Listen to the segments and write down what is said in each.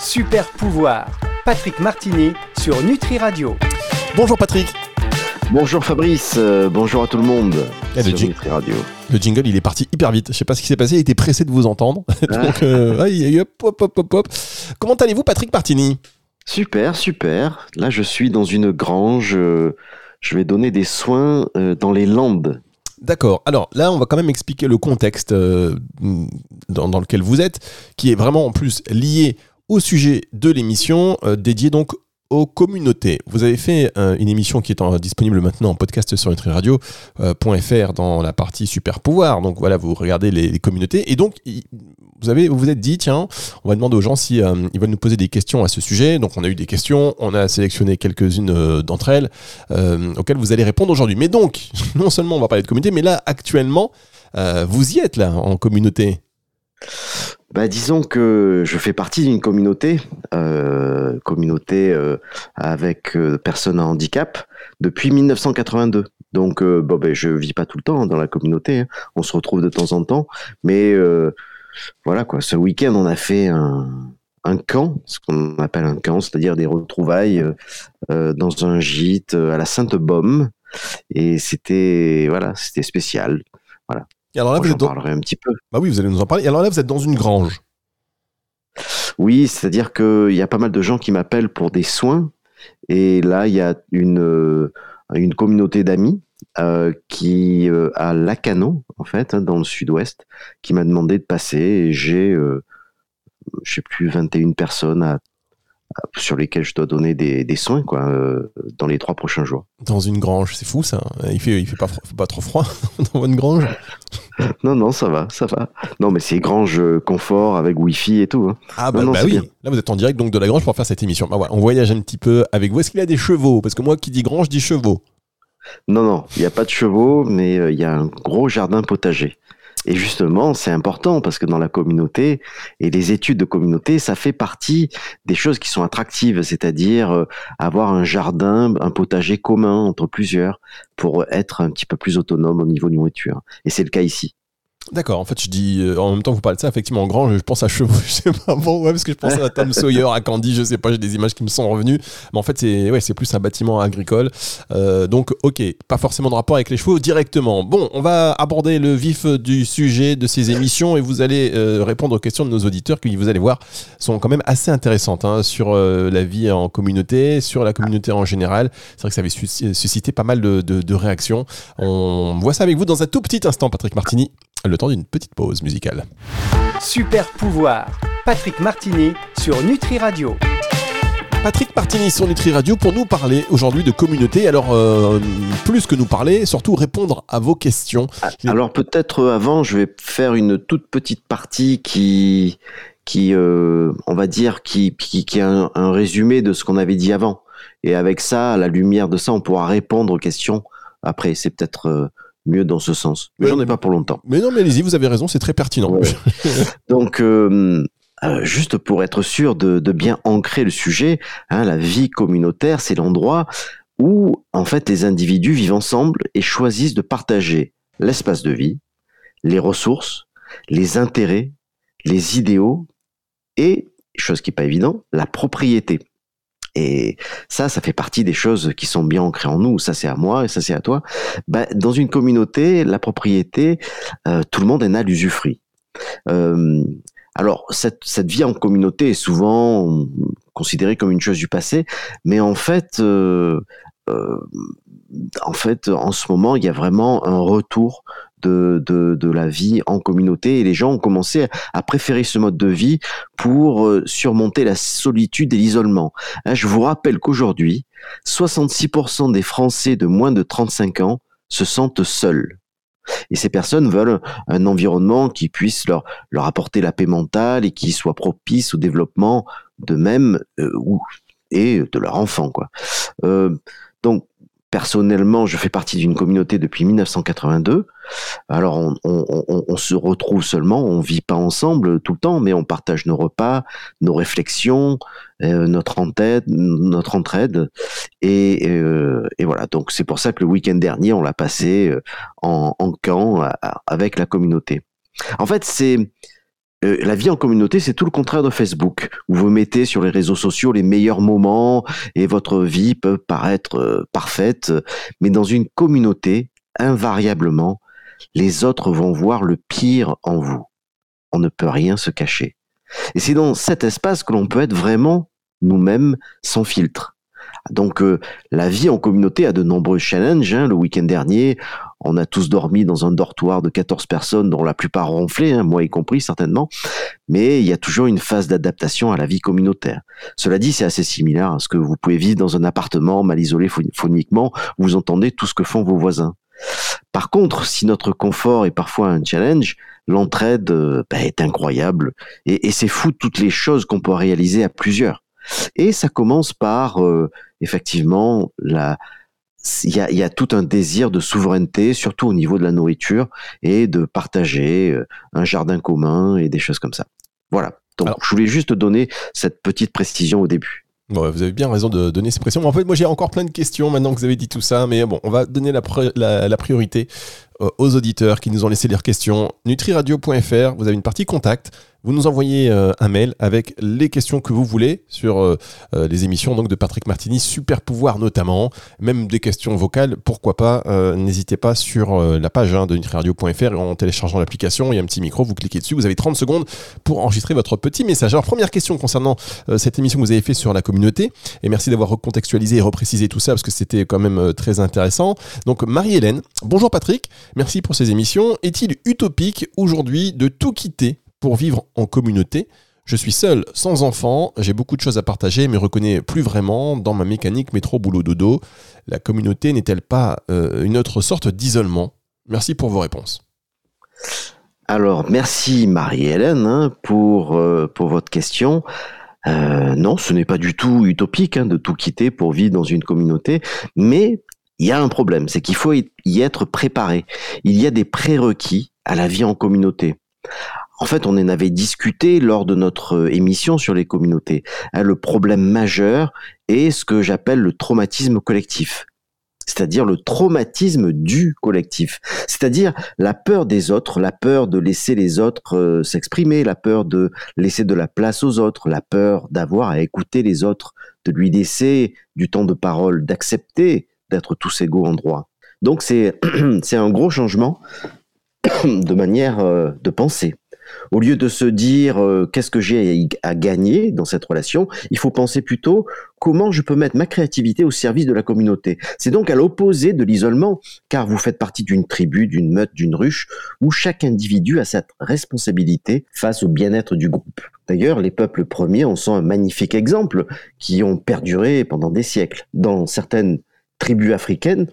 Super pouvoir. Patrick Martini sur Nutri Radio. Bonjour Patrick. Bonjour Fabrice, euh, bonjour à tout le monde. Eh, le, sur jing- Nutri Radio. le jingle, il est parti hyper vite. Je sais pas ce qui s'est passé. Il était pressé de vous entendre. Ah. Donc, euh, aïe, aïe, hop, hop, hop, hop, hop. Comment allez-vous, Patrick Martini? Super, super. Là, je suis dans une grange. euh, je vais donner des soins euh, dans les Landes. D'accord. Alors là, on va quand même expliquer le contexte dans, dans lequel vous êtes, qui est vraiment en plus lié au sujet de l'émission, euh, dédiée donc aux communautés. Vous avez fait euh, une émission qui est disponible maintenant en podcast sur nutriradio.fr dans la partie super pouvoir. Donc voilà, vous regardez les, communautés et donc vous avez vous êtes dit tiens, on va demander aux gens si euh, ils veulent nous poser des questions à ce sujet. Donc on a eu des questions, on a sélectionné quelques-unes euh, d'entre elles euh, auxquelles vous allez répondre aujourd'hui. Mais donc non seulement on va parler de communauté, mais là actuellement euh, vous y êtes là en communauté. Bah, disons que je fais partie d'une communauté, euh, communauté euh, avec euh, personnes à handicap, depuis 1982. Donc, euh, bon, ben, je vis pas tout le temps dans la communauté. hein. On se retrouve de temps en temps, mais euh, voilà quoi. Ce week-end, on a fait un, un camp, ce qu'on appelle un camp, c'est-à-dire des retrouvailles euh, dans un gîte à la Sainte-Baume, et c'était voilà, c'était spécial. Et alors là Moi, vous êtes dans... parlerai un petit peu. bah oui vous allez nous en parler. Et alors là vous êtes dans une grange. Oui, c'est-à-dire qu'il y a pas mal de gens qui m'appellent pour des soins. Et là, il y a une, euh, une communauté d'amis euh, qui, euh, à Lacano, en fait, hein, dans le sud-ouest, qui m'a demandé de passer. Et j'ai, euh, je sais plus, 21 personnes à- sur lesquelles je dois donner des, des soins quoi, euh, dans les trois prochains jours. Dans une grange, c'est fou ça. Il fait, il fait pas, pas trop froid dans une grange? Non, non, ça va, ça va. Non, mais c'est grange euh, confort avec Wi-Fi et tout. hein. Ah bah, Non, non, bah oui. bien. Là vous êtes en direct donc de la grange pour faire cette émission. Bah voilà, on voyage un petit peu avec vous. Est-ce qu'il y a des chevaux? Parce que moi qui dis grange dis chevaux. Non, non, il n'y a pas de chevaux, mais euh, il y a un gros jardin potager. Et justement, c'est important parce que dans la communauté et les études de communauté, ça fait partie des choses qui sont attractives, c'est-à-dire euh, avoir un jardin, un potager commun entre plusieurs pour être un petit peu plus autonome au niveau nourriture. Et c'est le cas ici. D'accord, en fait je dis, euh, en même temps que vous parlez de ça, effectivement en grange, je pense à chevaux, je sais pas bon, ouais, parce que je pense à Tom Sawyer, à Candy, je sais pas, j'ai des images qui me sont revenues. Mais en fait c'est ouais, c'est plus un bâtiment agricole. Euh, donc ok, pas forcément de rapport avec les chevaux directement. Bon, on va aborder le vif du sujet de ces émissions et vous allez euh, répondre aux questions de nos auditeurs qui, vous allez voir, sont quand même assez intéressantes hein, sur euh, la vie en communauté, sur la communauté en général. C'est vrai que ça avait sus- suscité pas mal de, de- de réactions. On voit ça avec vous dans un tout petit instant, Patrick Martini, le temps d'une petite pause musicale. Super pouvoir. Patrick Martini sur Nutri Radio. Patrick Martini sur Nutri Radio pour nous parler aujourd'hui de communauté. Alors, euh, plus que nous parler, surtout répondre à vos questions. Alors peut-être euh, avant, je vais faire une toute petite partie qui, qui euh, on va dire, qui, qui, qui est un, un résumé de ce qu'on avait dit avant. Et avec ça, à la lumière de ça, on pourra répondre aux questions après. C'est peut-être euh, mieux dans ce sens. Mais j'en ai pas pour longtemps. Mais non, mais allez-y, vous avez raison, c'est très pertinent. Ouais. Donc, euh, euh, juste pour être sûr de, de bien ancrer le sujet, hein, la vie communautaire, c'est l'endroit où, en fait, les individus vivent ensemble et choisissent de partager l'espace de vie, les ressources, les intérêts, les idéaux et, chose qui n'est pas évident, la propriété. Et ça, ça fait partie des choses qui sont bien ancrées en nous. Ça, c'est à moi et ça, c'est à toi. Bah, dans une communauté, la propriété, euh, tout le monde en a l'usufruit. Euh, alors, cette, vie en communauté est souvent considérée comme une chose du passé, mais en fait, euh, en fait, en ce moment, il y a vraiment un retour de, de, la vie en communauté et les gens ont commencé à préférer ce mode de vie pour euh, surmonter la solitude et l'isolement. Hein, Je vous rappelle qu'aujourd'hui, 66% des Français de moins de 35 ans se sentent seuls. Et ces personnes veulent un environnement qui puisse leur, leur apporter la paix mentale et qui soit propice au développement d'eux-mêmes euh, et de leur enfant. Quoi. Euh, donc, personnellement, je fais partie d'une communauté depuis 1982. Alors, on, se retrouve seulement, on vit pas ensemble tout le temps, mais on partage nos repas, nos réflexions, euh, notre entraide, notre entraide. Et, euh, et voilà. Donc, c'est pour ça que le week-end dernier, on l'a passé euh, en, en camp avec la communauté. En fait, c'est euh, la vie en communauté, c'est tout le contraire de Facebook, où vous mettez sur les réseaux sociaux les meilleurs moments et votre vie peut paraître euh, parfaite, mais dans une communauté, invariablement, les autres vont voir le pire en vous. On ne peut rien se cacher. Et c'est dans cet espace que l'on peut être vraiment nous-mêmes sans filtre. Donc euh, la vie en communauté a de nombreux challenges. Hein. Le week-end dernier, on a tous dormi dans un dortoir de 14 personnes, dont la plupart ronflaient, hein, moi y compris certainement. Mais il y a toujours une phase d'adaptation à la vie communautaire. Cela dit, c'est assez similaire à ce que vous pouvez vivre dans un appartement mal isolé phoniquement, où vous entendez tout ce que font vos voisins. Par contre, si notre confort est parfois un challenge, l'entraide euh, bah, est incroyable et, c'est fou toutes les choses qu'on peut réaliser à plusieurs. Et ça commence par euh, effectivement la il y, a, il y a, tout un désir de souveraineté, surtout au niveau de la nourriture, et de partager euh, un jardin commun et des choses comme ça. Voilà. Donc, je voulais juste donner cette petite précision au début. Bon, vous avez bien raison de donner ces précisions. En fait, moi, j'ai encore plein de questions maintenant que vous avez dit tout ça, mais bon, on va donner la, la, la priorité aux auditeurs qui nous ont laissé leurs questions. Nutriradio.fr, vous avez une partie contact. Vous nous envoyez euh, un mail avec les questions que vous voulez sur euh, les émissions donc de Patrick Martini, Super Pouvoir notamment, même des questions vocales, pourquoi pas. N'hésitez pas sur la page hein, de nutriradio.fr en téléchargeant l'application, il y a un petit micro, vous cliquez dessus, vous avez 30 secondes pour enregistrer votre petit message. Alors première question concernant cette émission que vous avez fait sur la communauté, et merci d'avoir recontextualisé et reprécisé tout ça parce que c'était quand même très intéressant. Donc Marie-Hélène, bonjour Patrick. Merci pour ces émissions. Est-il utopique aujourd'hui de tout quitter pour vivre en communauté? Je suis seul, sans enfant, j'ai beaucoup de choses à partager, mais reconnais plus vraiment dans ma mécanique métro-boulot-dodo. La communauté n'est-elle pas euh, une autre sorte d'isolement? Merci pour vos réponses. Alors, merci Marie-Hélène hein, pour, euh, pour votre question. Euh, non, ce n'est pas du tout utopique hein, de tout quitter pour vivre dans une communauté, mais il y a un problème, c'est qu'il faut y être préparé. Il y a des prérequis à la vie en communauté. En fait, on en avait discuté lors de notre euh, émission sur les communautés. Hein, le problème majeur est ce que j'appelle le traumatisme collectif c'est-à-dire le traumatisme du collectif, c'est-à-dire la peur des autres, la peur de laisser les autres euh, s'exprimer, la peur de laisser de la place aux autres, la peur d'avoir à écouter les autres, de lui laisser du temps de parole, d'accepter d'être tous égaux en droit. Donc c'est un gros changement de manière euh, de penser. Au lieu de se dire euh, qu'est-ce que j'ai à gagner dans cette relation, il faut penser plutôt comment je peux mettre ma créativité au service de la communauté. C'est donc à l'opposé de l'isolement, car vous faites partie d'une tribu, d'une meute, d'une ruche, où chaque individu a cette responsabilité face au bien-être du groupe. D'ailleurs, les peuples premiers en sont un magnifique exemple, qui ont perduré pendant des siècles. Dans certaines tribus africaines,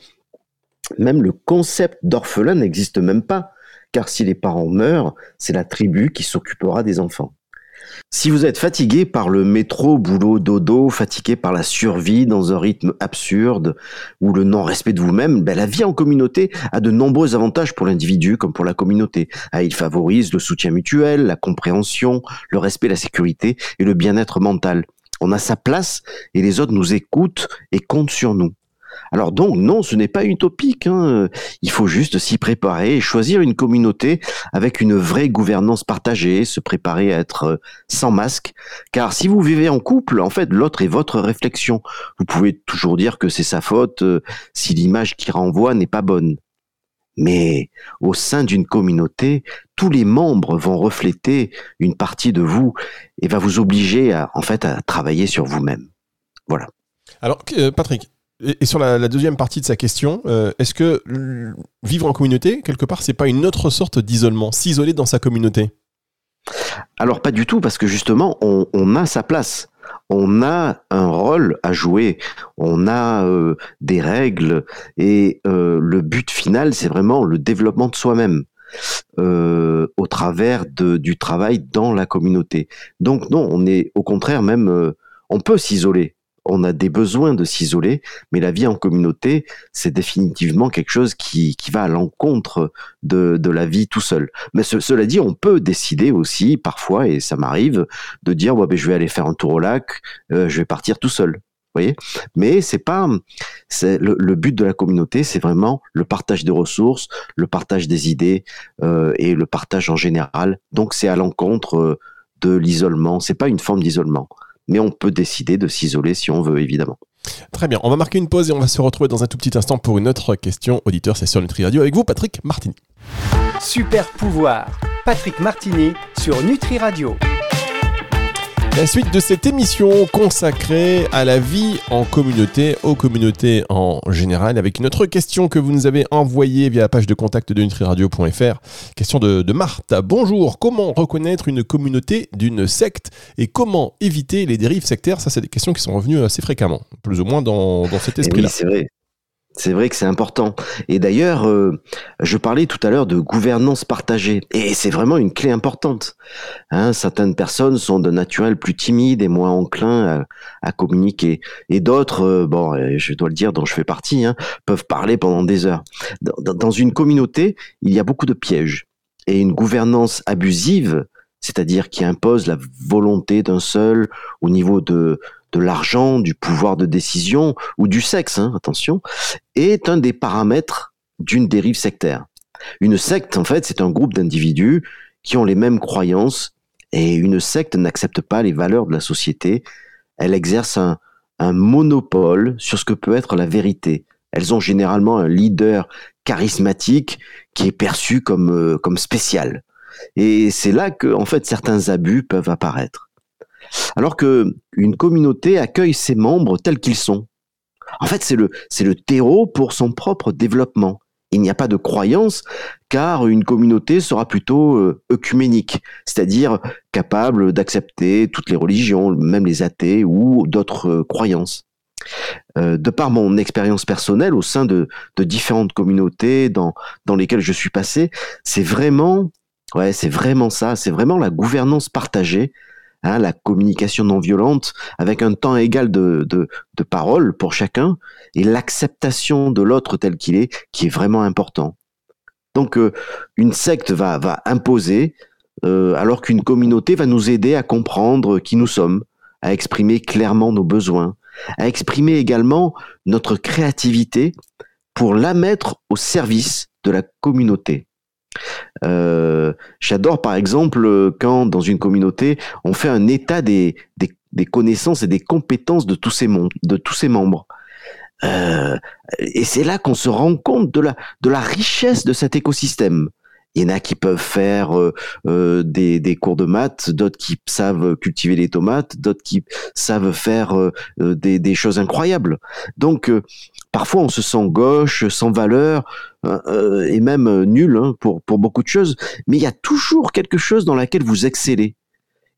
même le concept d'orphelin n'existe même pas, car si les parents meurent, c'est la tribu qui s'occupera des enfants. Si vous êtes fatigué par le métro, boulot, dodo, fatigué par la survie dans un rythme absurde ou le non-respect de vous-même, ben la vie en communauté a de nombreux avantages pour l'individu comme pour la communauté. Ah, il favorise le soutien mutuel, la compréhension, le respect, la sécurité et le bien-être mental. On a sa place et les autres nous écoutent et comptent sur nous. Alors donc non, ce n'est pas utopique. Hein. Il faut juste s'y préparer et choisir une communauté avec une vraie gouvernance partagée, se préparer à être euh, sans masque. Car si vous vivez en couple, en fait, l'autre est votre réflexion. Vous pouvez toujours dire que c'est sa faute euh, si l'image qui renvoie n'est pas bonne. Mais au sein d'une communauté, tous les membres vont refléter une partie de vous et va vous obliger à, en fait, à travailler sur vous-même. Voilà. Alors, euh, Patrick, et sur la, deuxième partie de sa question, euh, est-ce que vivre en communauté, quelque part, c'est pas une autre sorte d'isolement, s'isoler dans sa communauté? Alors pas du tout, parce que justement, on, a sa place. On a un rôle à jouer, on a euh, des règles, et euh, le but final, c'est vraiment le développement de soi-même. au travers de, du travail dans la communauté. Donc non, on est au contraire même, on peut s'isoler on a des besoins de s'isoler, mais la vie en communauté, c'est définitivement quelque chose qui, va à l'encontre de, la vie tout seul. Mais cela dit, on peut décider aussi, parfois, et ça m'arrive, de dire, ouais, ben, je vais aller faire un tour au lac, euh, je vais partir tout seul. voyez? Mais c'est pas, le, le, but de la communauté, c'est vraiment le partage des ressources, le partage des idées euh, et le partage en général. Donc c'est à l'encontre euh, de l'isolement. C'est pas une forme d'isolement, mais on peut décider de s'isoler si on veut, évidemment. Très bien, on va marquer une pause et on va se retrouver dans un tout petit instant pour une autre question auditeur, c'est sur Nutri Radio avec vous, Patrick Martini. Super pouvoir, Patrick Martini sur Nutri Radio. La suite de cette émission consacrée à la vie en communauté, aux communautés en général, avec une autre question que vous nous avez envoyée via la page de contact de nutriradio.fr. Question de, de Marthe. Bonjour, comment reconnaître une communauté d'une secte et comment éviter les dérives sectaires? Ça, c'est des questions qui sont revenues assez fréquemment, plus ou moins dans, dans cet esprit-là. Oui, c'est vrai. C'est vrai que c'est important. Et d'ailleurs, euh, je parlais tout à l'heure de gouvernance partagée. Et c'est vraiment une clé importante. Hein, certaines personnes sont de naturel plus timides et moins enclins à, communiquer. Et d'autres, euh, bon, je dois le dire, dont je fais partie, hein, peuvent parler pendant des heures. Dans une communauté, il y a beaucoup de pièges. Et une gouvernance abusive, c'est-à-dire qui impose la volonté d'un seul au niveau de, de l'argent, du pouvoir de décision ou du sexe, hein, attention, est un des paramètres d'une dérive sectaire. Une secte, en fait, c'est un groupe d'individus qui ont les mêmes croyances et une secte n'accepte pas les valeurs de la société. Elle exerce un, monopole sur ce que peut être la vérité. Elles ont généralement un leader charismatique qui est perçu comme, euh, comme spécial. Et c'est là que, en fait, certains abus peuvent apparaître. Alors que une communauté accueille ses membres tels qu'ils sont. En fait, c'est le, terreau pour son propre développement. Il n'y a pas de croyance, car une communauté sera plutôt euh, œcuménique, c'est-à-dire capable d'accepter toutes les religions, même les athées ou d'autres euh, croyances. Euh, de par mon expérience personnelle au sein de, différentes communautés dans, lesquelles je suis passé, c'est vraiment ça, c'est vraiment la gouvernance partagée Hein, la communication non violente, avec un temps égal de, parole pour chacun, et l'acceptation de l'autre tel qu'il est, qui est vraiment important. Donc euh, une secte va, va imposer, euh, alors qu'une communauté va nous aider à comprendre qui nous sommes, à exprimer clairement nos besoins, à exprimer également notre créativité pour la mettre au service de la communauté. Euh, J'adore par exemple quand dans une communauté on fait un état des, connaissances et des compétences de tous ses membres. Euh, et c'est là qu'on se rend compte de la, de la richesse de cet écosystème. Il y en a qui peuvent faire euh, euh, des, cours de maths, d'autres qui savent cultiver les tomates, d'autres qui savent faire euh, des, choses incroyables. Donc, parfois, on se sent gauche, sans valeur, euh, et même nul hein, pour, beaucoup de choses. Mais il y a toujours quelque chose dans laquelle vous excellez.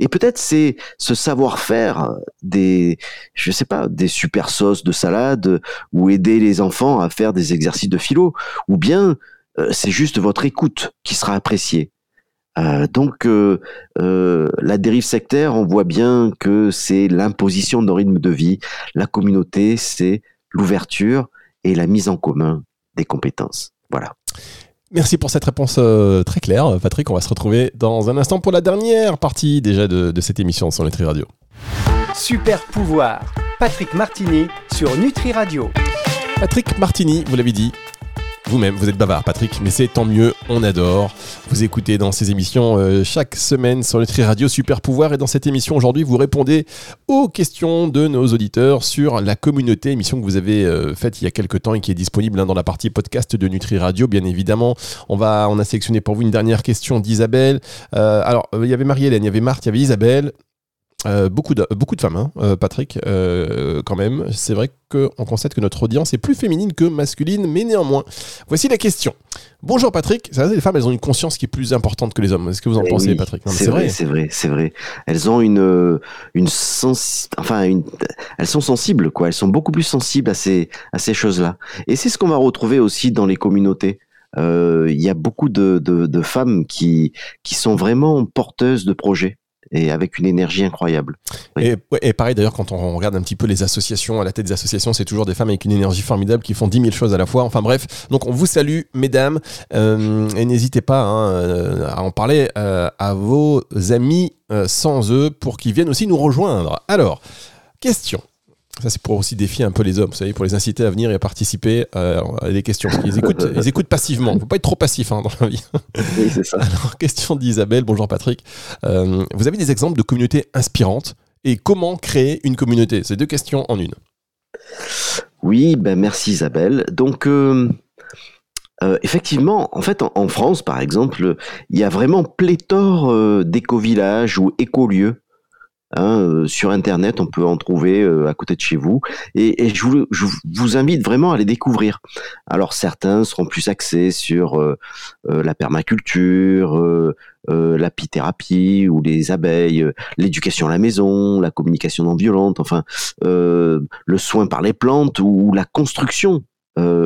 Et peut-être c'est ce savoir-faire des, je sais pas, des super sauces de salade ou aider les enfants à faire des exercices de philo, ou bien c'est juste votre écoute qui sera appréciée. Euh, donc euh, euh, la dérive sectaire, on voit bien que c'est l'imposition d'un rythme de vie. La communauté, c'est l'ouverture et la mise en commun des compétences. Voilà. Merci pour cette réponse euh, très claire, Patrick. On va se retrouver dans un instant pour la dernière partie déjà de, de cette émission sur Nutri Radio. Super pouvoir, Patrick Martini sur Nutri Radio. Patrick Martini, vous l'avez dit, vous-même, vous êtes bavard, Patrick, mais c'est tant mieux, on adore. Vous écoutez dans ces émissions euh, chaque semaine sur Nutri Radio Super Pouvoir. Et dans cette émission aujourd'hui, vous répondez aux questions de nos auditeurs sur la communauté, émission que vous avez euh, faite il y a quelques temps et qui est disponible hein, dans la partie podcast de Nutri Radio, bien évidemment. On, va, on a sélectionné pour vous une dernière question d'Isabelle. Euh, alors, il y avait Marie-Hélène, il y avait Marthe, il y avait Isabelle. Euh, beaucoup, de, beaucoup de femmes, hein, euh, Patrick, euh, quand même. C'est vrai qu'on constate que notre audience est plus féminine que masculine, mais néanmoins. Voici la question. Bonjour Patrick. Les femmes, elles ont une conscience qui est plus importante que les hommes. Est-ce que vous en Eh pensez, oui, Patrick? C'est vrai, c'est vrai, c'est vrai. Elles ont une, une sens, enfin, une, elles sont sensibles, quoi. Elles sont beaucoup plus sensibles à ces, à ces choses-là. Et c'est ce qu'on va retrouver aussi dans les communautés. Euh, Il y a beaucoup de, de, de femmes qui, qui sont vraiment porteuses de projets et avec une énergie incroyable. Et, pareil d'ailleurs, quand on regarde un petit peu les associations, à la tête des associations, c'est toujours des femmes avec une énergie formidable qui font 10 000 choses à la fois. Enfin bref, donc on vous salue, mesdames, euh, et n'hésitez pas hein, euh, à en parler euh, à vos amis sans eux pour qu'ils viennent aussi nous rejoindre. Alors, question. Ça, c'est pour aussi défier un peu les hommes, vous savez, pour les inciter à venir et à participer à, des questions. Ils écoutent, ils écoutent passivement. Il ne faut pas être trop passif hein, dans la vie. Oui, c'est ça. Alors, question d'Isabelle. Bonjour Patrick. Euh, vous avez des exemples de communautés inspirantes et comment créer une communauté? C'est deux questions en une. Oui, ben merci Isabelle. Donc, euh, euh, effectivement, en fait, en, France, par exemple, il y a vraiment pléthore d'éco-villages ou écolieux Hein, euh, sur Internet, on peut en trouver euh, à côté de chez vous. Et, je, vous, invite vraiment à les découvrir. Alors certains seront plus axés sur euh, la permaculture, l'apithérapie ou les abeilles, l'éducation à la maison, la communication non violente, enfin le soin par les plantes ou la construction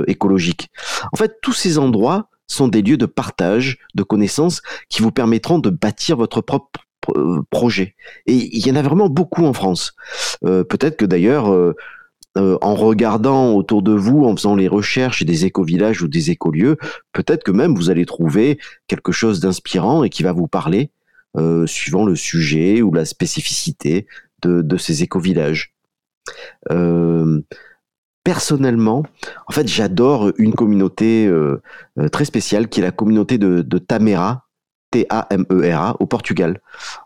écologique. En fait, tous ces endroits sont des lieux de partage de connaissances qui vous permettront de bâtir votre propre euh, projet. Et il y en a vraiment beaucoup en France. Euh, peut-être que d'ailleurs, euh, en regardant autour de vous, en faisant les recherches des éco-villages ou des écolieux, peut-être que même vous allez trouver quelque chose d'inspirant et qui va vous parler, suivant le sujet ou la spécificité de, ces éco-villages. personnellement, en fait, j'adore une communauté très spéciale qui est la communauté de, de Tamera T-A-M-E-R-A, au Portugal.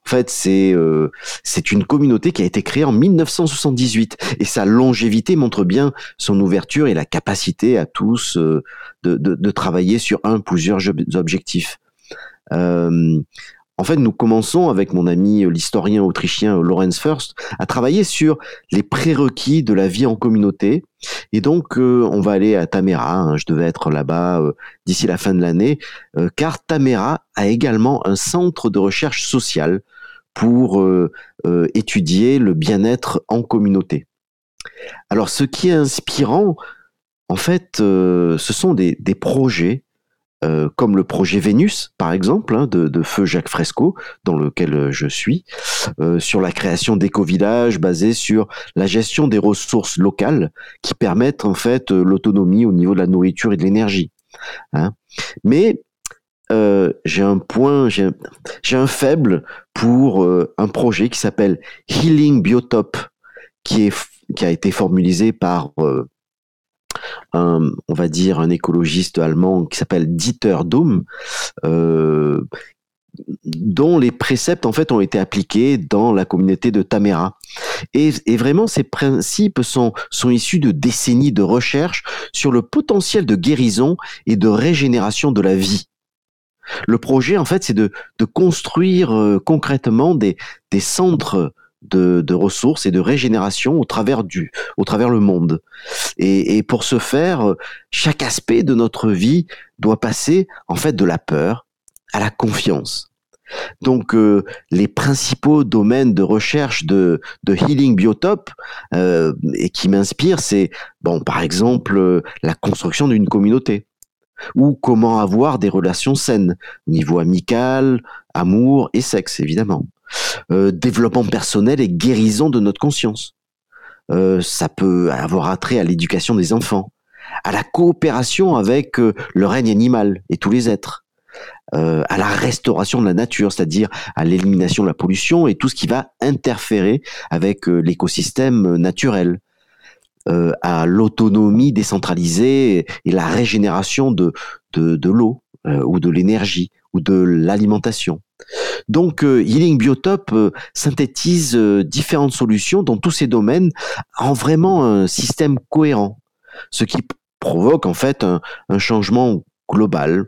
En fait, c'est euh, c'est une communauté qui a été créée en 1978 et sa longévité montre bien son ouverture et la capacité à tous euh, de, de, travailler sur un plusieurs objectifs. Euh, en fait, nous commençons avec mon ami euh, l'historien autrichien euh, Lorenz First à travailler sur les prérequis de la vie en communauté. Et donc, euh, on va aller à Tamera. Hein. je devais être là-bas d'ici la fin de l'année, car Tamera a également un centre de recherche sociale pour étudier le bien-être en communauté. Alors, ce qui est inspirant, en fait, ce sont des projets euh, comme le projet Vénus, par exemple, hein, de, Feu Jacques Fresco, dans lequel euh, je suis, euh, sur la création d'éco-villages basés sur la gestion des ressources locales qui permettent en fait l'autonomie au niveau de la nourriture et de l'énergie. Hein. Mais j'ai un point, j'ai un, faible pour un projet qui s'appelle Healing Biotope, qui, est, qui a été formulisé par un, on va dire, un écologiste allemand qui s'appelle Dieter Dohm, euh, dont les préceptes en fait ont été appliqués dans la communauté de Tamera. Et, vraiment, ces principes sont, sont issus de décennies de recherche sur le potentiel de guérison et de régénération de la vie. Le projet, en fait, c'est de, construire euh, concrètement des, des centres de, ressources et de régénération au travers du, au travers le monde. Et, pour ce faire, chaque aspect de notre vie doit passer en fait de la peur à la confiance. Donc euh, les principaux domaines de recherche de, de Healing Biotope euh, et qui m'inspirent, c'est bon par exemple la construction d'une communauté ou comment avoir des relations saines niveau amical, amour et sexe évidemment. Euh, développement personnel et guérison de notre conscience. Euh, ça peut avoir attrait à l'éducation des enfants, à la coopération avec euh, le règne animal et tous les êtres, à la restauration de la nature, c'est-à-dire à, l'élimination de la pollution et tout ce qui va interférer avec l'écosystème naturel, à l'autonomie décentralisée et la régénération de, de l'eau ou de l'énergie ou de l'alimentation. Donc, euh, Healing Biotope euh, synthétise euh, différentes solutions dans tous ces domaines en vraiment un système cohérent, ce qui provoque en fait un, changement global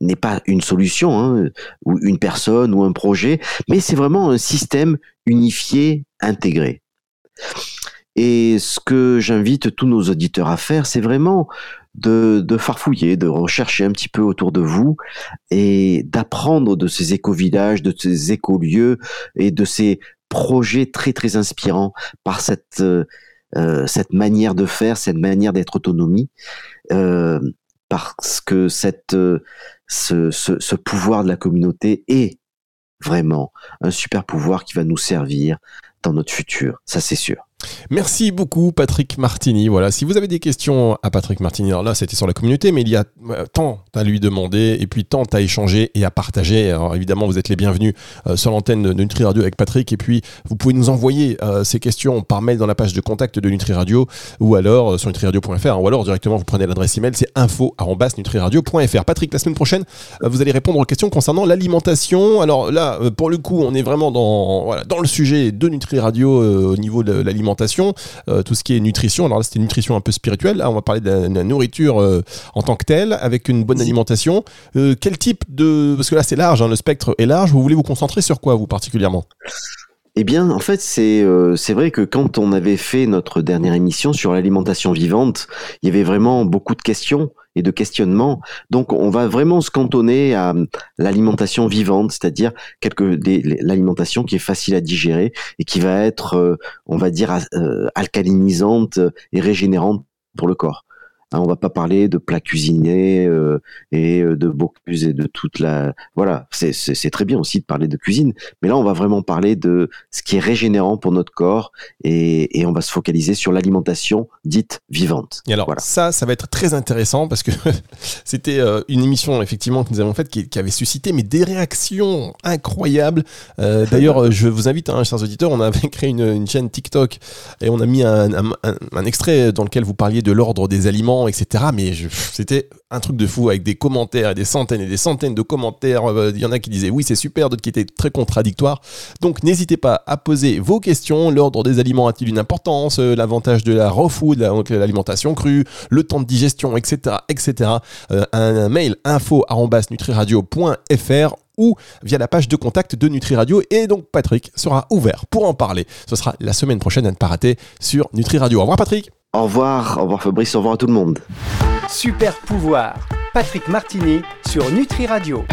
n'est pas une solution, hein, ou une personne ou un projet, mais c'est vraiment un système unifié, intégré. Et ce que j'invite tous nos auditeurs à faire, c'est vraiment de, farfouiller, de rechercher un petit peu autour de vous et d'apprendre de ces éco-villages, de ces éco-lieux et de ces projets très très inspirants par cette euh, euh, cette manière de faire, cette manière d'être autonomie, euh, parce que cette ce, ce pouvoir de la communauté est vraiment un super pouvoir qui va nous servir dans notre futur, ça c'est sûr. Merci beaucoup Patrick Martini. Voilà, si vous avez des questions à Patrick Martini, alors là c'était sur la communauté, mais il y a euh, tant à lui demander et puis tant à échanger et à partager. Alors évidemment, vous êtes les bienvenus euh, sur l'antenne de Nutri Radio avec Patrick et puis vous pouvez nous envoyer euh, ces questions par mail dans la page de contact de Nutri Radio ou alors sur nutriradio.fr ou alors directement vous prenez l'adresse email, c'est info@nutriradio.fr. Patrick, la semaine prochaine, vous allez répondre aux questions concernant l'alimentation. Alors là, pour le coup, on est vraiment dans dans le sujet de Nutri Radio au niveau de l'alimentation euh, tout ce qui est nutrition. Alors là, c'était une nutrition un peu spirituelle. Là, on va parler de la, nourriture euh, en tant que telle, avec une bonne alimentation. Euh, quel type de... Parce que là, c'est large, hein, le spectre est large. Vous voulez vous concentrer sur quoi, vous, particulièrement? Eh bien, en fait, c'est c'est vrai que quand on avait fait notre dernière émission sur l'alimentation vivante, il y avait vraiment beaucoup de questions et de questionnement. Donc, on va vraiment se cantonner à l'alimentation vivante, c'est-à-dire quelque l'alimentation qui est facile à digérer et qui va être, euh, on va dire, euh, alcalinisante et régénérante pour le corps. Hein, on va pas parler de plats cuisinés euh, et euh, de Bocuse et de toute la. Voilà, c'est très bien aussi de parler de cuisine, mais là on va vraiment parler de ce qui est régénérant pour notre corps et, et on va se focaliser sur l'alimentation dite vivante. Et alors voilà. ça, ça va être très intéressant parce que c'était euh, une émission effectivement que nous avons faite qui, qui, avait suscité mais des réactions incroyables. Euh, D'ailleurs, je vous invite, hein, chers auditeurs, on avait créé une, une, chaîne TikTok et on a mis un, un, un, un extrait dans lequel vous parliez de l'ordre des aliments etc. Mais c'était un truc de fou avec des commentaires et des centaines et des centaines de commentaires. Euh, il y en a qui disaient oui, c'est super, d'autres qui étaient très contradictoires. Donc n'hésitez pas à poser vos questions. L'ordre des aliments a-t-il une importance euh, L'avantage de la raw food, l'alimentation crue, le temps de digestion, etc. etc. Euh, un, mail info.nutriradio.fr ou via la page de contact de Nutri Radio. Et donc Patrick sera ouvert pour en parler. Ce sera la semaine prochaine à ne pas rater sur Nutri Radio. Au revoir Patrick au revoir, au revoir Fabrice, au revoir à tout le monde. Super pouvoir, Patrick Martini sur Nutri Radio.